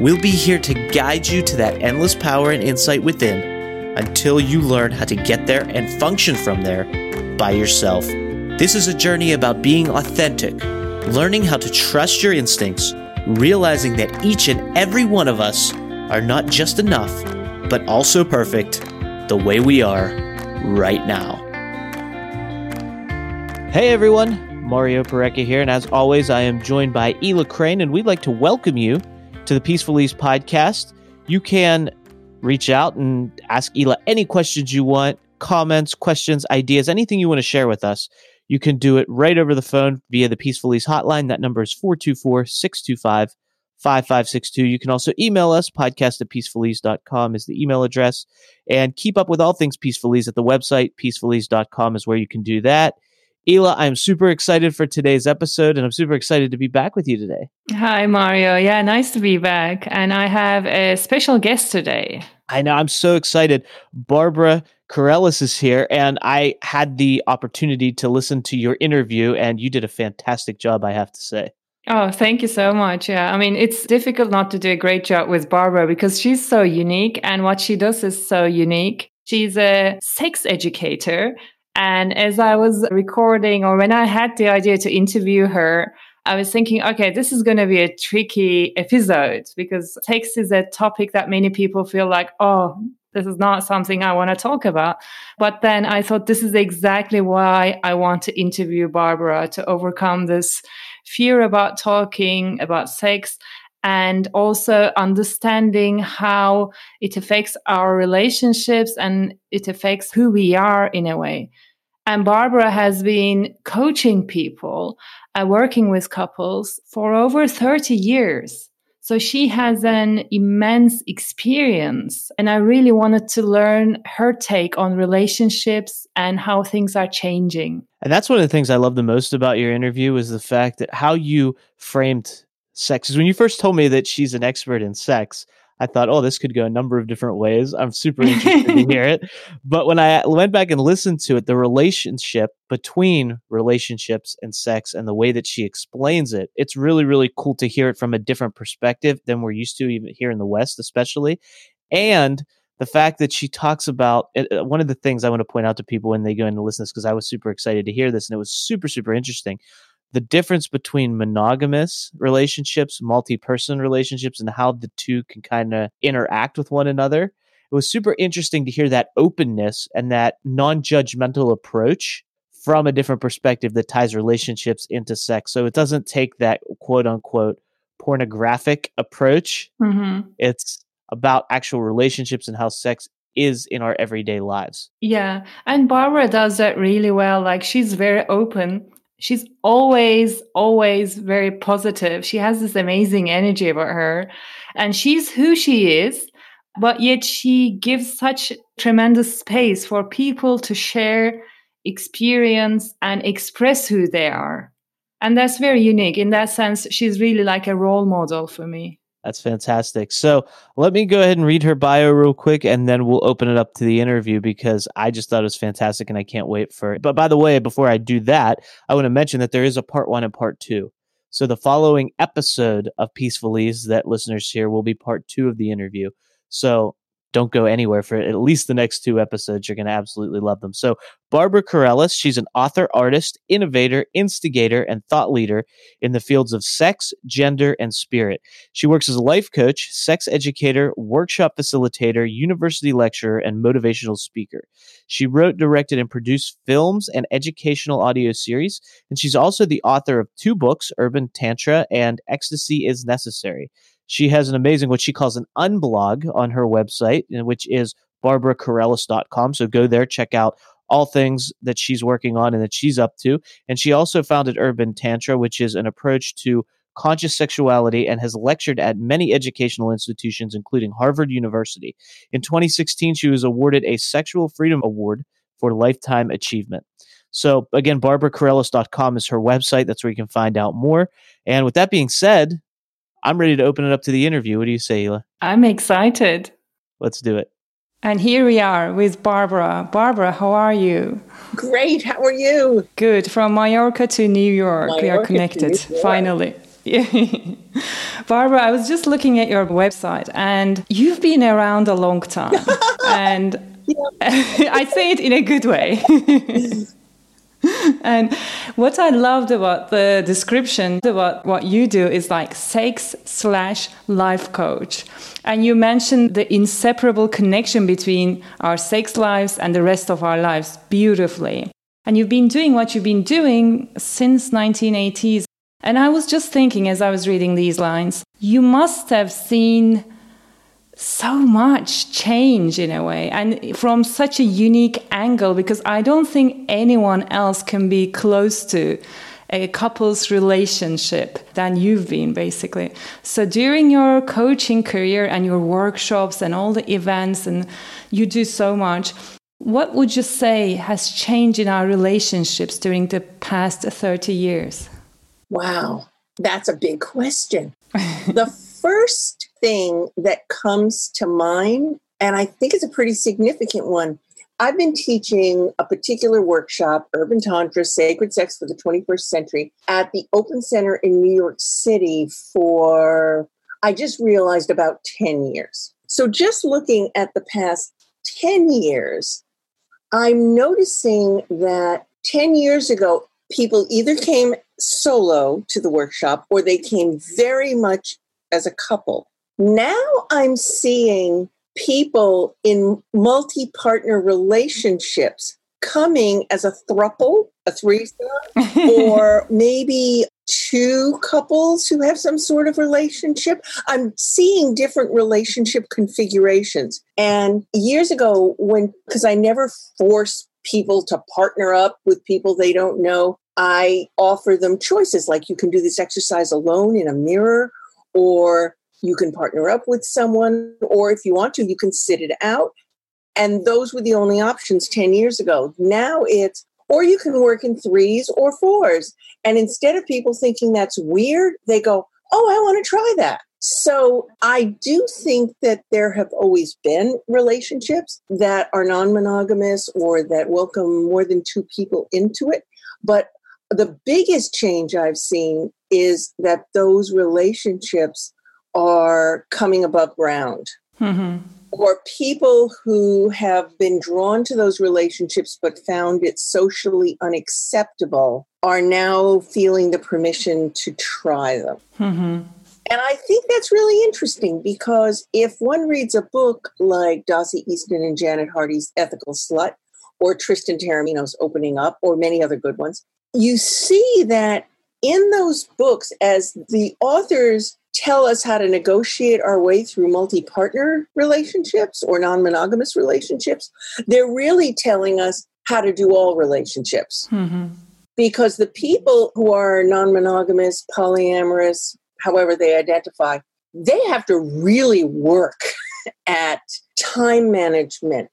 We'll be here to guide you to that endless power and insight within until you learn how to get there and function from there by yourself. This is a journey about being authentic, learning how to trust your instincts, realizing that each and every one of us are not just enough, but also perfect the way we are right now. Hey everyone, Mario Pareca here, and as always, I am joined by Ela Crane, and we'd like to welcome you to the Peaceful Ease podcast. You can reach out and ask Ela any questions you want, comments, questions, ideas, anything you want to share with us. You can do it right over the phone via the Peaceful Ease hotline. That number is 424 625 5562. You can also email us, podcast at peacefulease.com is the email address. And keep up with all things Peaceful Ease at the website, peacefulease.com is where you can do that. Ela, I'm super excited for today's episode and I'm super excited to be back with you today. Hi, Mario. Yeah, nice to be back. And I have a special guest today. I know. I'm so excited. Barbara Carrellas is here, and I had the opportunity to listen to your interview, and you did a fantastic job, I have to say. Oh, thank you so much. Yeah. I mean, it's difficult not to do a great job with Barbara because she's so unique, and what she does is so unique. She's a sex educator and as I was recording, or when I had the idea to interview her, I was thinking, okay, this is going to be a tricky episode because sex is a topic that many people feel like, oh, this is not something I want to talk about. But then I thought this is exactly why I want to interview Barbara to overcome this fear about talking about sex and also understanding how it affects our relationships and it affects who we are in a way. And Barbara has been coaching people, uh, working with couples for over 30 years. So she has an immense experience. And I really wanted to learn her take on relationships and how things are changing. And that's one of the things I love the most about your interview is the fact that how you framed sex. Because when you first told me that she's an expert in sex, I thought, oh, this could go a number of different ways. I'm super interested to hear it. But when I went back and listened to it, the relationship between relationships and sex and the way that she explains it, it's really, really cool to hear it from a different perspective than we're used to, even here in the West, especially. And the fact that she talks about uh, one of the things I want to point out to people when they go in to listen to this, because I was super excited to hear this and it was super, super interesting the difference between monogamous relationships, multi person relationships, and how the two can kind of interact with one another. It was super interesting to hear that openness and that non judgmental approach from a different perspective that ties relationships into sex. So it doesn't take that quote unquote pornographic approach. Mm-hmm. It's about actual relationships and how sex is in our everyday lives. Yeah. And Barbara does that really well. Like she's very open she's always always very positive. She has this amazing energy about her and she's who she is but yet she gives such tremendous space for people to share experience and express who they are. And that's very unique. In that sense she's really like a role model for me that's fantastic. So let me go ahead and read her bio real quick and then we'll open it up to the interview because I just thought it was fantastic and I can't wait for it. But by the way, before I do that, I want to mention that there is a part one and part two. So the following episode of Peaceful Ease that listeners hear will be part two of the interview. So don't go anywhere for at least the next two episodes. You're going to absolutely love them. So, Barbara Carrellas, she's an author, artist, innovator, instigator, and thought leader in the fields of sex, gender, and spirit. She works as a life coach, sex educator, workshop facilitator, university lecturer, and motivational speaker. She wrote, directed, and produced films and educational audio series. And she's also the author of two books, Urban Tantra and Ecstasy is Necessary. She has an amazing, what she calls an unblog on her website, uh, which is barbaracarrellas.com. So go there, check out all things that she's working on and that she's up to. And she also founded Urban Tantra, which is an approach to conscious sexuality and has lectured at many educational institutions, including Harvard University. In 2016, she was awarded a Sexual Freedom Award for Lifetime Achievement. So, again, barbaracarrellas.com is her website. That's where you can find out more. And with that being said, I'm ready to open it up to the interview. What do you say, Hila? I'm excited. Let's do it. And here we are with Barbara. Barbara, how are you? Great. How are you? Good. From Mallorca to New York. Mallorca we are connected, finally. Barbara, I was just looking at your website and you've been around a long time. and I say it in a good way. and what I loved about the description about what you do is like sex slash life coach. And you mentioned the inseparable connection between our sex lives and the rest of our lives beautifully. And you've been doing what you've been doing since 1980s. And I was just thinking as I was reading these lines, you must have seen so much change in a way and from such a unique angle because I don't think anyone else can be close to a couple's relationship than you've been basically. So during your coaching career and your workshops and all the events and you do so much what would you say has changed in our relationships during the past 30 years? Wow, that's a big question. the first thing that comes to mind, and I think it's a pretty significant one. I've been teaching a particular workshop, Urban Tantra, Sacred Sex for the 21st Century, at the Open Center in New York City for, I just realized, about 10 years. So, just looking at the past 10 years, I'm noticing that 10 years ago, people either came solo to the workshop or they came very much as a couple. Now I'm seeing people in multi partner relationships coming as a thruple, a threesome, or maybe two couples who have some sort of relationship. I'm seeing different relationship configurations. And years ago, when, because I never force people to partner up with people they don't know, I offer them choices like you can do this exercise alone in a mirror or you can partner up with someone, or if you want to, you can sit it out. And those were the only options 10 years ago. Now it's, or you can work in threes or fours. And instead of people thinking that's weird, they go, oh, I want to try that. So I do think that there have always been relationships that are non monogamous or that welcome more than two people into it. But the biggest change I've seen is that those relationships are coming above ground. Mm-hmm. Or people who have been drawn to those relationships but found it socially unacceptable are now feeling the permission to try them. Mm-hmm. And I think that's really interesting because if one reads a book like Dossie Easton and Janet Hardy's Ethical Slut, or Tristan Taormino's Opening Up, or many other good ones, you see that in those books, as the authors tell us how to negotiate our way through multi partner relationships or non monogamous relationships, they're really telling us how to do all relationships. Mm-hmm. Because the people who are non monogamous, polyamorous, however they identify, they have to really work at time management,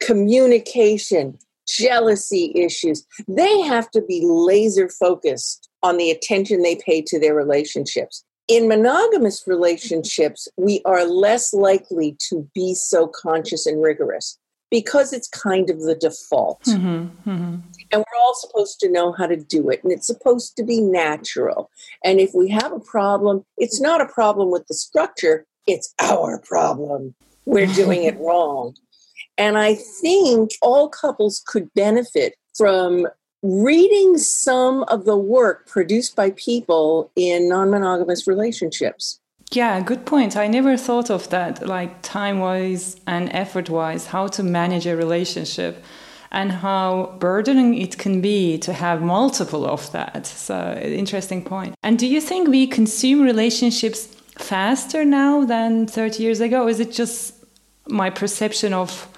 communication, jealousy issues. They have to be laser focused on the attention they pay to their relationships. In monogamous relationships, we are less likely to be so conscious and rigorous because it's kind of the default. Mm-hmm, mm-hmm. And we're all supposed to know how to do it, and it's supposed to be natural. And if we have a problem, it's not a problem with the structure, it's our problem. We're doing it wrong. And I think all couples could benefit from reading some of the work produced by people in non monogamous relationships. Yeah, good point. I never thought of that, like time wise and effort wise, how to manage a relationship and how burdening it can be to have multiple of that. So, interesting point. And do you think we consume relationships faster now than 30 years ago? Is it just my perception of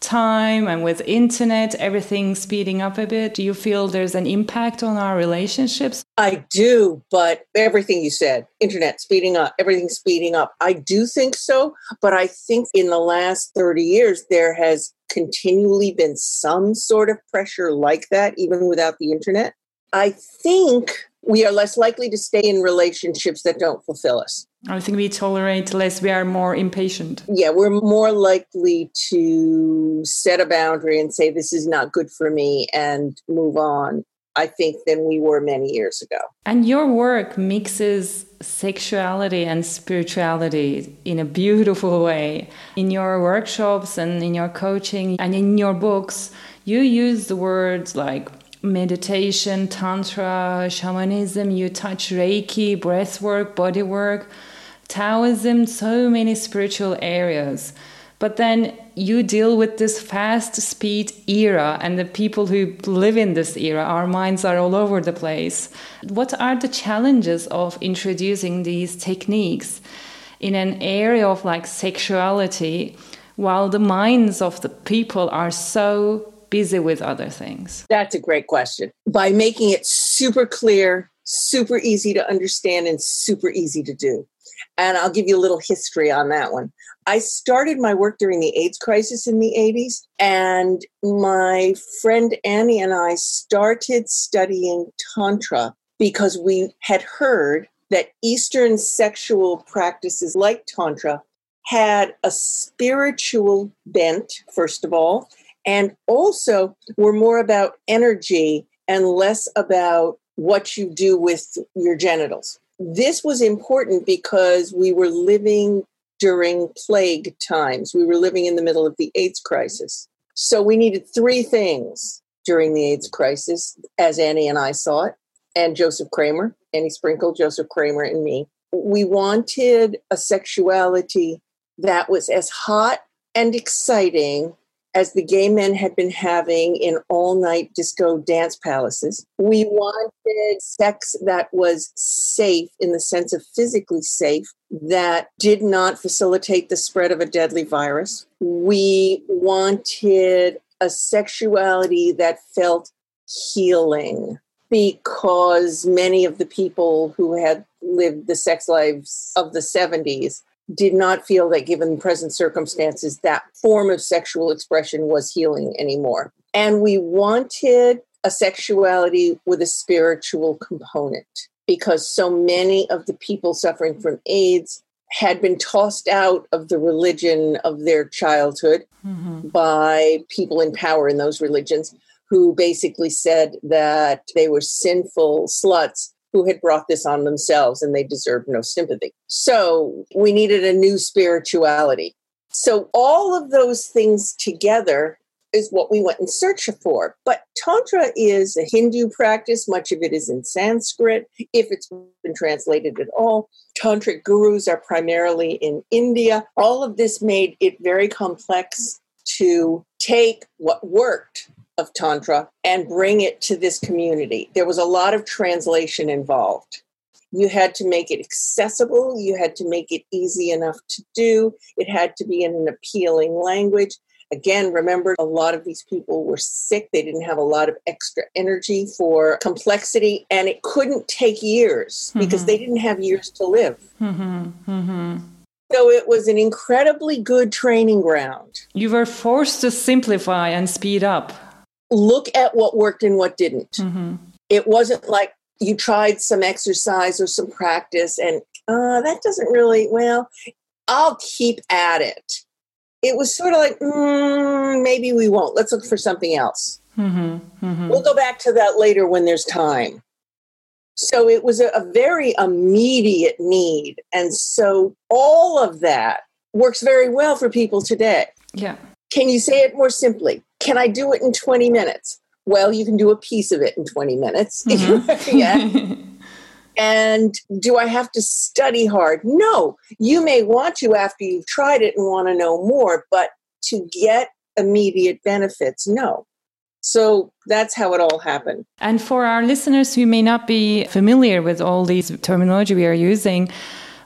time and with internet everything speeding up a bit do you feel there's an impact on our relationships? I do but everything you said internet speeding up everything speeding up i do think so but i think in the last 30 years there has continually been some sort of pressure like that even without the internet i think we are less likely to stay in relationships that don't fulfill us I think we tolerate less, we are more impatient. Yeah, we're more likely to set a boundary and say, this is not good for me and move on, I think, than we were many years ago. And your work mixes sexuality and spirituality in a beautiful way. In your workshops and in your coaching and in your books, you use the words like meditation, tantra, shamanism, you touch Reiki, breath work, body work, Taoism, so many spiritual areas. But then you deal with this fast speed era and the people who live in this era. Our minds are all over the place. What are the challenges of introducing these techniques in an area of like sexuality while the minds of the people are so busy with other things? That's a great question. By making it super clear, super easy to understand, and super easy to do. And I'll give you a little history on that one. I started my work during the AIDS crisis in the 80s, and my friend Annie and I started studying Tantra because we had heard that Eastern sexual practices like Tantra had a spiritual bent, first of all, and also we're more about energy and less about what you do with your genitals. This was important because we were living during plague times. We were living in the middle of the AIDS crisis. So we needed three things during the AIDS crisis, as Annie and I saw it, and Joseph Kramer, Annie Sprinkle, Joseph Kramer, and me. We wanted a sexuality that was as hot and exciting as the gay men had been having in all night disco dance palaces. We wanted sex that was safe in the sense of physically safe, that did not facilitate the spread of a deadly virus. We wanted a sexuality that felt healing because many of the people who had lived the sex lives of the 70s did not feel that given present circumstances that form of sexual expression was healing anymore and we wanted a sexuality with a spiritual component because so many of the people suffering from AIDS had been tossed out of the religion of their childhood mm-hmm. by people in power in those religions who basically said that they were sinful sluts who had brought this on themselves and they deserved no sympathy. So we needed a new spirituality. So all of those things together is what we went in search for. But Tantra is a Hindu practice. Much of it is in Sanskrit, if it's been translated at all. Tantric gurus are primarily in India. All of this made it very complex to take what worked of Tantra and bring it to this community. There was a lot of translation involved. You had to make it accessible, you had to make it easy enough to do, it had to be in an appealing language. Again, remember, a lot of these people were sick. They didn't have a lot of extra energy for complexity, and it couldn't take years mm-hmm. because they didn't have years to live. Mm-hmm. Mm-hmm. So it was an incredibly good training ground. You were forced to simplify and speed up look at what worked and what didn't. Mm-hmm. It wasn't like you tried some exercise or some practice and uh, that doesn't really, well, I'll keep at it. It was sort of like, mm, maybe we won't. Let's look for something else. Mm-hmm. Mm-hmm. We'll go back to that later when there's time. So it was a, a very immediate need. And so all of that works very well for people today. Yeah. Can you say it more simply? Can I do it in 20 minutes? Well, you can do a piece of it in 20 minutes. Mm-hmm. yeah. and do I have to study hard? No. You may want to after you've tried it and want to know more, but to get immediate benefits, no. So that's how it all happened. And for our listeners who may not be familiar with all these terminology we are using,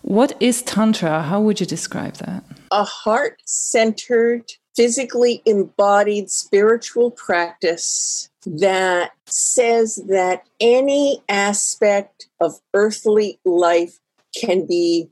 what is Tantra? How would you describe that? A heart centered physically embodied spiritual practice that says that any aspect of earthly life can be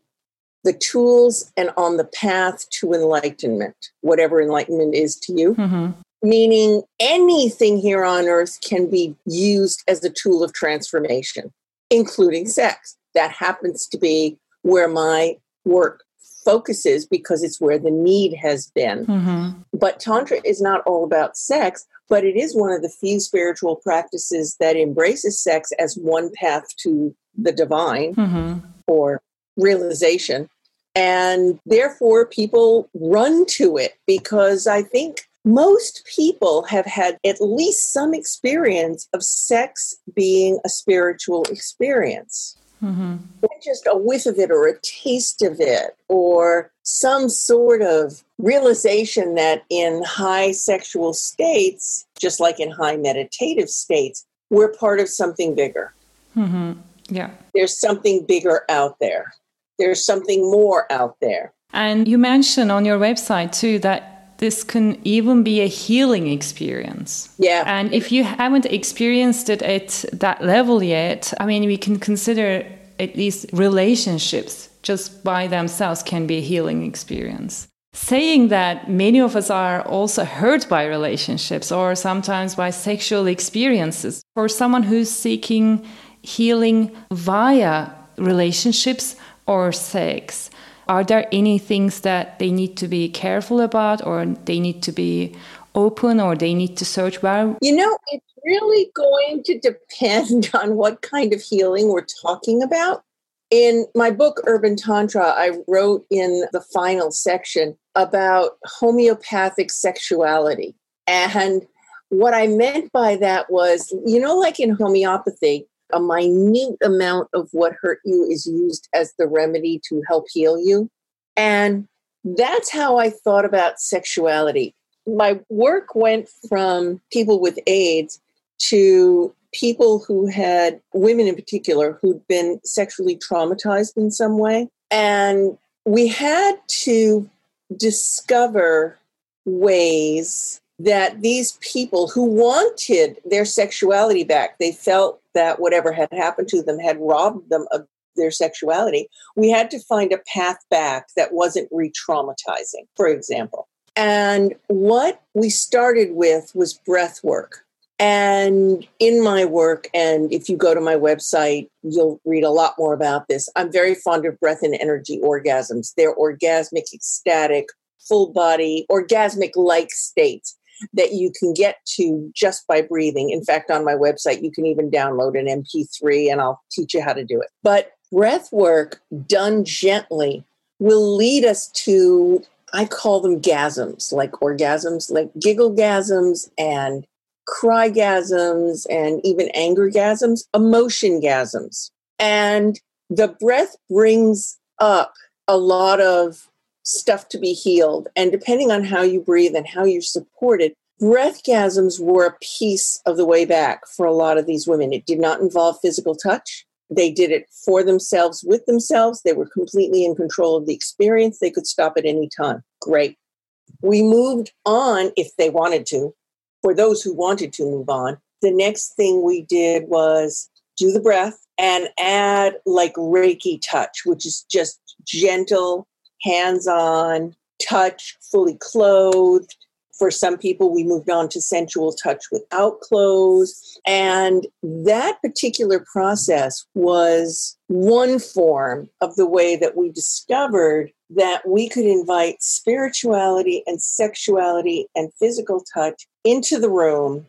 the tools and on the path to enlightenment, whatever enlightenment is to you. Mm-hmm. Meaning anything here on earth can be used as a tool of transformation, including sex. That happens to be where my work focuses because it's where the need has been. Mm-hmm. But Tantra is not all about sex, but it is one of the few spiritual practices that embraces sex as one path to the divine mm-hmm. or realization. And therefore, people run to it because I think most people have had at least some experience of sex being a spiritual experience. Mm-hmm. Just a whiff of it or a taste of it or some sort of realization that in high sexual states, just like in high meditative states, we're part of something bigger. Mm-hmm. Yeah. There's something bigger out there there's something more out there. And you mentioned on your website too that this can even be a healing experience. Yeah. And if you haven't experienced it at that level yet, I mean, we can consider at least relationships just by themselves can be a healing experience. Saying that many of us are also hurt by relationships or sometimes by sexual experiences. For someone who's seeking healing via relationships, or sex, are there any things that they need to be careful about or they need to be open or they need to search well? You know, it's really going to depend on what kind of healing we're talking about. In my book, Urban Tantra, I wrote in the final section about homeopathic sexuality. And what I meant by that was, you know, like in homeopathy, a minute amount of what hurt you is used as the remedy to help heal you. And that's how I thought about sexuality. My work went from people with AIDS to people who had, women in particular, who'd been sexually traumatized in some way. And we had to discover ways that these people who wanted their sexuality back, they felt that whatever had happened to them had robbed them of their sexuality, we had to find a path back that wasn't re traumatizing, for example. And what we started with was breath work. And in my work, and if you go to my website, you'll read a lot more about this. I'm very fond of breath and energy orgasms. They're orgasmic, ecstatic, full body, orgasmic like states that you can get to just by breathing. In fact, on my website, you can even download an MP3 and I'll teach you how to do it. But breath work done gently will lead us to, I call them gasms, like orgasms, like giggle gasms and crygasms and even anger gasms, emotion gasms. And the breath brings up a lot of stuff to be healed. And depending on how you breathe and how you're supported, breathgasms were a piece of the way back for a lot of these women. It did not involve physical touch. They did it for themselves, with themselves. They were completely in control of the experience. They could stop at any time. Great. We moved on if they wanted to. For those who wanted to move on, the next thing we did was do the breath and add like Reiki touch, which is just gentle hands on, touch, fully clothed. For some people, we moved on to sensual touch without clothes. And that particular process was one form of the way that we discovered that we could invite spirituality and sexuality and physical touch into the room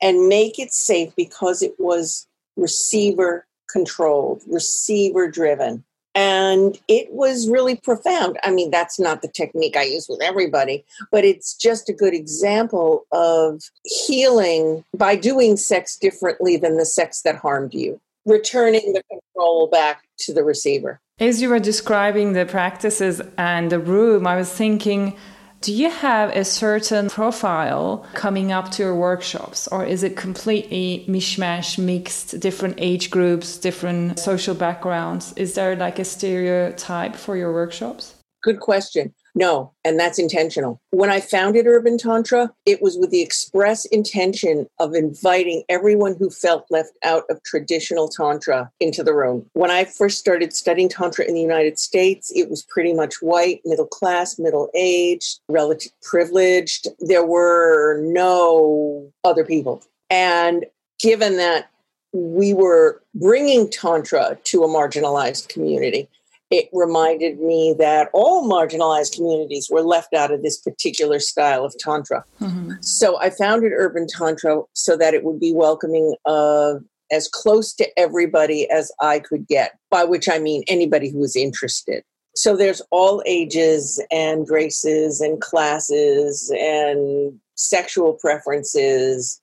and make it safe because it was receiver controlled, receiver driven. And it was really profound. I mean, that's not the technique I use with everybody, but it's just a good example of healing by doing sex differently than the sex that harmed you, returning the control back to the receiver. As you were describing the practices and the room, I was thinking, do you have a certain profile coming up to your workshops, or is it completely mishmash, mixed, different age groups, different social backgrounds? Is there like a stereotype for your workshops? Good question. No, and that's intentional. When I founded Urban Tantra, it was with the express intention of inviting everyone who felt left out of traditional Tantra into the room. When I first started studying Tantra in the United States, it was pretty much white, middle class, middle aged, relative privileged. There were no other people. And given that we were bringing Tantra to a marginalized community, it reminded me that all marginalized communities were left out of this particular style of Tantra. Mm-hmm. So I founded Urban Tantra so that it would be welcoming of as close to everybody as I could get, by which I mean anybody who was interested. So there's all ages and races and classes and sexual preferences.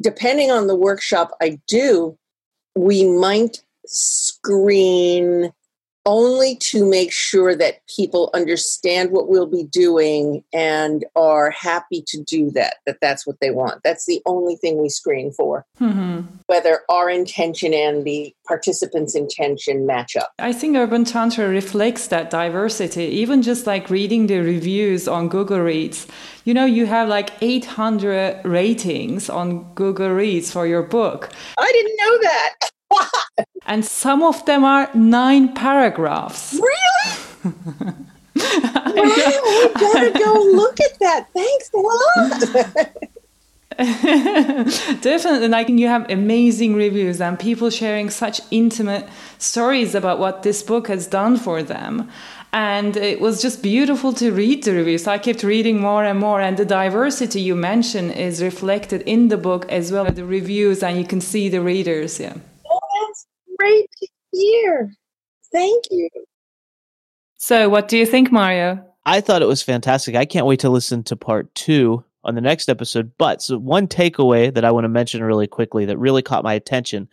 Depending on the workshop I do, we might screen only to make sure that people understand what we'll be doing and are happy to do that that that's what they want. That's the only thing we screen for. Mm-hmm. whether our intention and the participants intention match up. I think urban tantra reflects that diversity. Even just like reading the reviews on Goodreads you know you have like 800 ratings on Goodreads for your book. I didn't know that and some of them are nine paragraphs. Really? wow, I gotta go look at that. Thanks a lot. Definitely, like you have amazing reviews and people sharing such intimate stories about what this book has done for them. And it was just beautiful to read the reviews. I kept reading more and more, and the diversity you mentioned is reflected in the book as well as the reviews, and you can see the readers. Yeah great to hear. Thank you. So, what do you think, Mario? I thought it was fantastic. I can't wait to listen to part two on the next episode. But so one takeaway that I want to mention really quickly that really caught my attention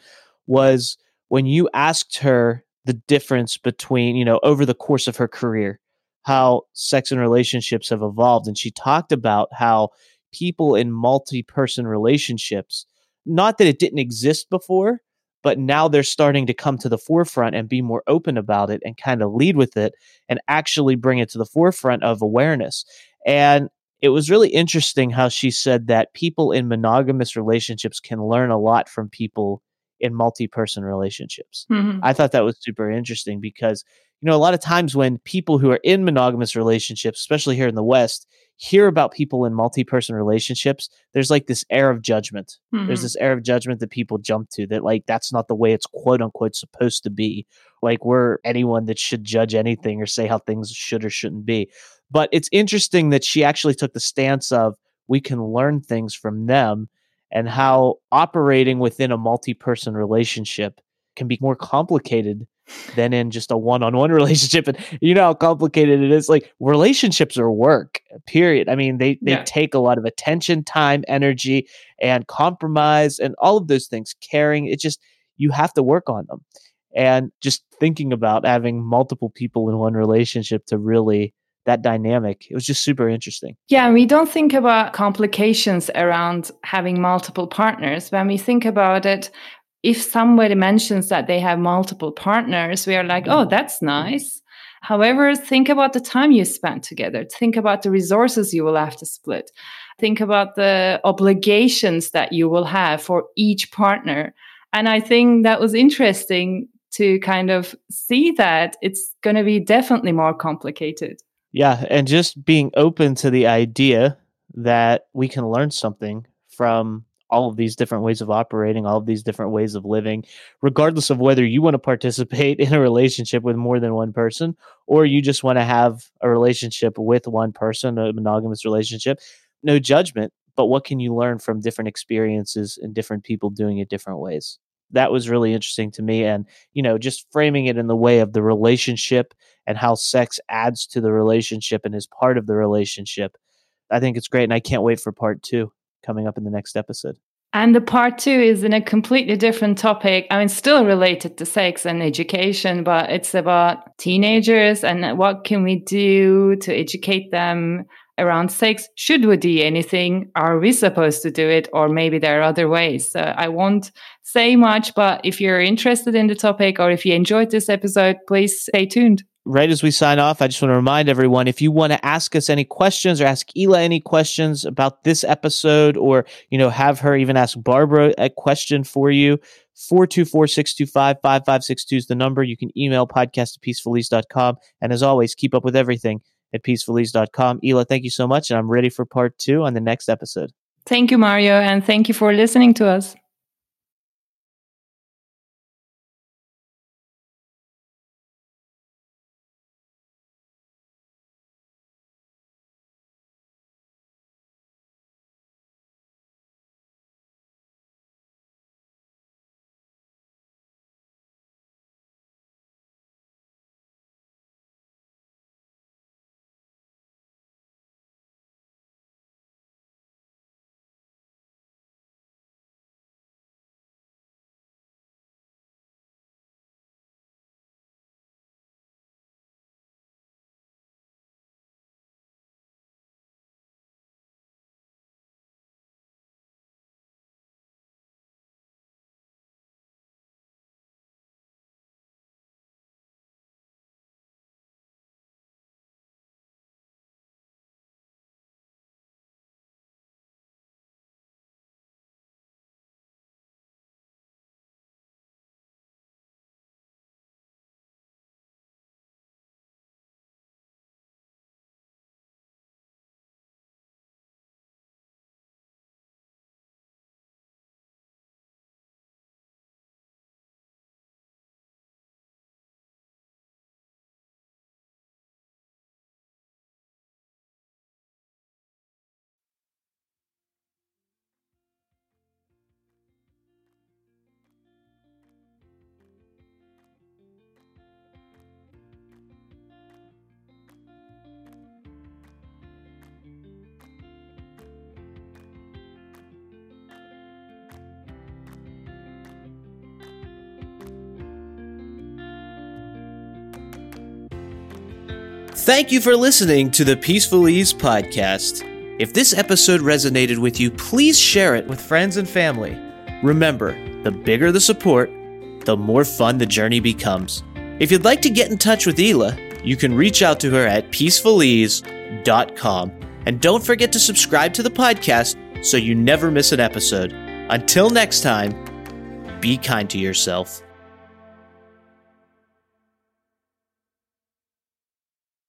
was when you asked her the difference between, you know, over the course of her career, how sex and relationships have evolved. And she talked about how people in multi person relationships, not that it didn't exist before, but now they're starting to come to the forefront and be more open about it and kind of lead with it and actually bring it to the forefront of awareness. And it was really interesting how she said that people in monogamous relationships can learn a lot from people in multi-person relationships. Mm-hmm. I thought that was super interesting because you know a lot of times when people who are in monogamous relationships, especially here in the West, hear about people in multi-person relationships, there's like this air of judgment. Mm-hmm. There's this air of judgment that people jump to that like that's not the way it's quote unquote supposed to be. Like we're anyone that should judge anything or say how things should or shouldn't be. But it's interesting that she actually took the stance of we can learn things from them and how operating within a multi-person relationship can be more complicated than in just a one-on-one relationship. And you know how complicated it is? Like relationships are work period. I mean they they yeah. take a lot of attention time energy and compromise and all of those things caring. It just you have to work on them. And just thinking about having multiple people in one relationship to really that dynamic it was just super interesting. Yeah we don't think about complications around having multiple partners. When we think about it if somebody mentions that they have multiple partners, we are like, oh, mm-hmm. that's nice. However, think about the time you spent together. Think about the resources you will have to split. Think about the obligations that you will have for each partner. And I think that was interesting to kind of see that it's going to be definitely more complicated. Yeah. And just being open to the idea that we can learn something from all of these different ways of operating, all of these different ways of living, regardless of whether you want to participate in a relationship with more than one person or you just want to have a relationship with one person, a monogamous relationship. No judgment, but what can you learn from different experiences and different people doing it different ways? That was really interesting to me. And, you know, just framing it in the way of the relationship and how sex adds to the relationship and is part of the relationship. I think it's great. And I can't wait for part two coming up in the next episode. And the part two is in a completely different topic. I mean, still related to sex and education, but it's about teenagers and what can we do to educate them around sex. Should we do anything? Are we supposed to do it? Or maybe there are other ways. So I won't say much, but if you're interested in the topic or if you enjoyed this episode, please stay tuned. Right as we sign off, I just want to remind everyone if you want to ask us any questions or ask Ela any questions about this episode, or you know, have her even ask Barbara a question for you, 424-625-5562 is the number. You can email podcast at peacefulease.com. And as always, keep up with everything at peacefulease.com. Ela, thank you so much. And I'm ready for part two on the next episode. Thank you, Mario. And thank you for listening to us. Thank you for listening to the Peaceful Ease podcast. If this episode resonated with you, please share it with friends and family. Remember, the bigger the support, the more fun the journey becomes. If you'd like to get in touch with Ela, you can reach out to her at peacefulease.com. And don't forget to subscribe to the podcast so you never miss an episode. Until next time, be kind to yourself.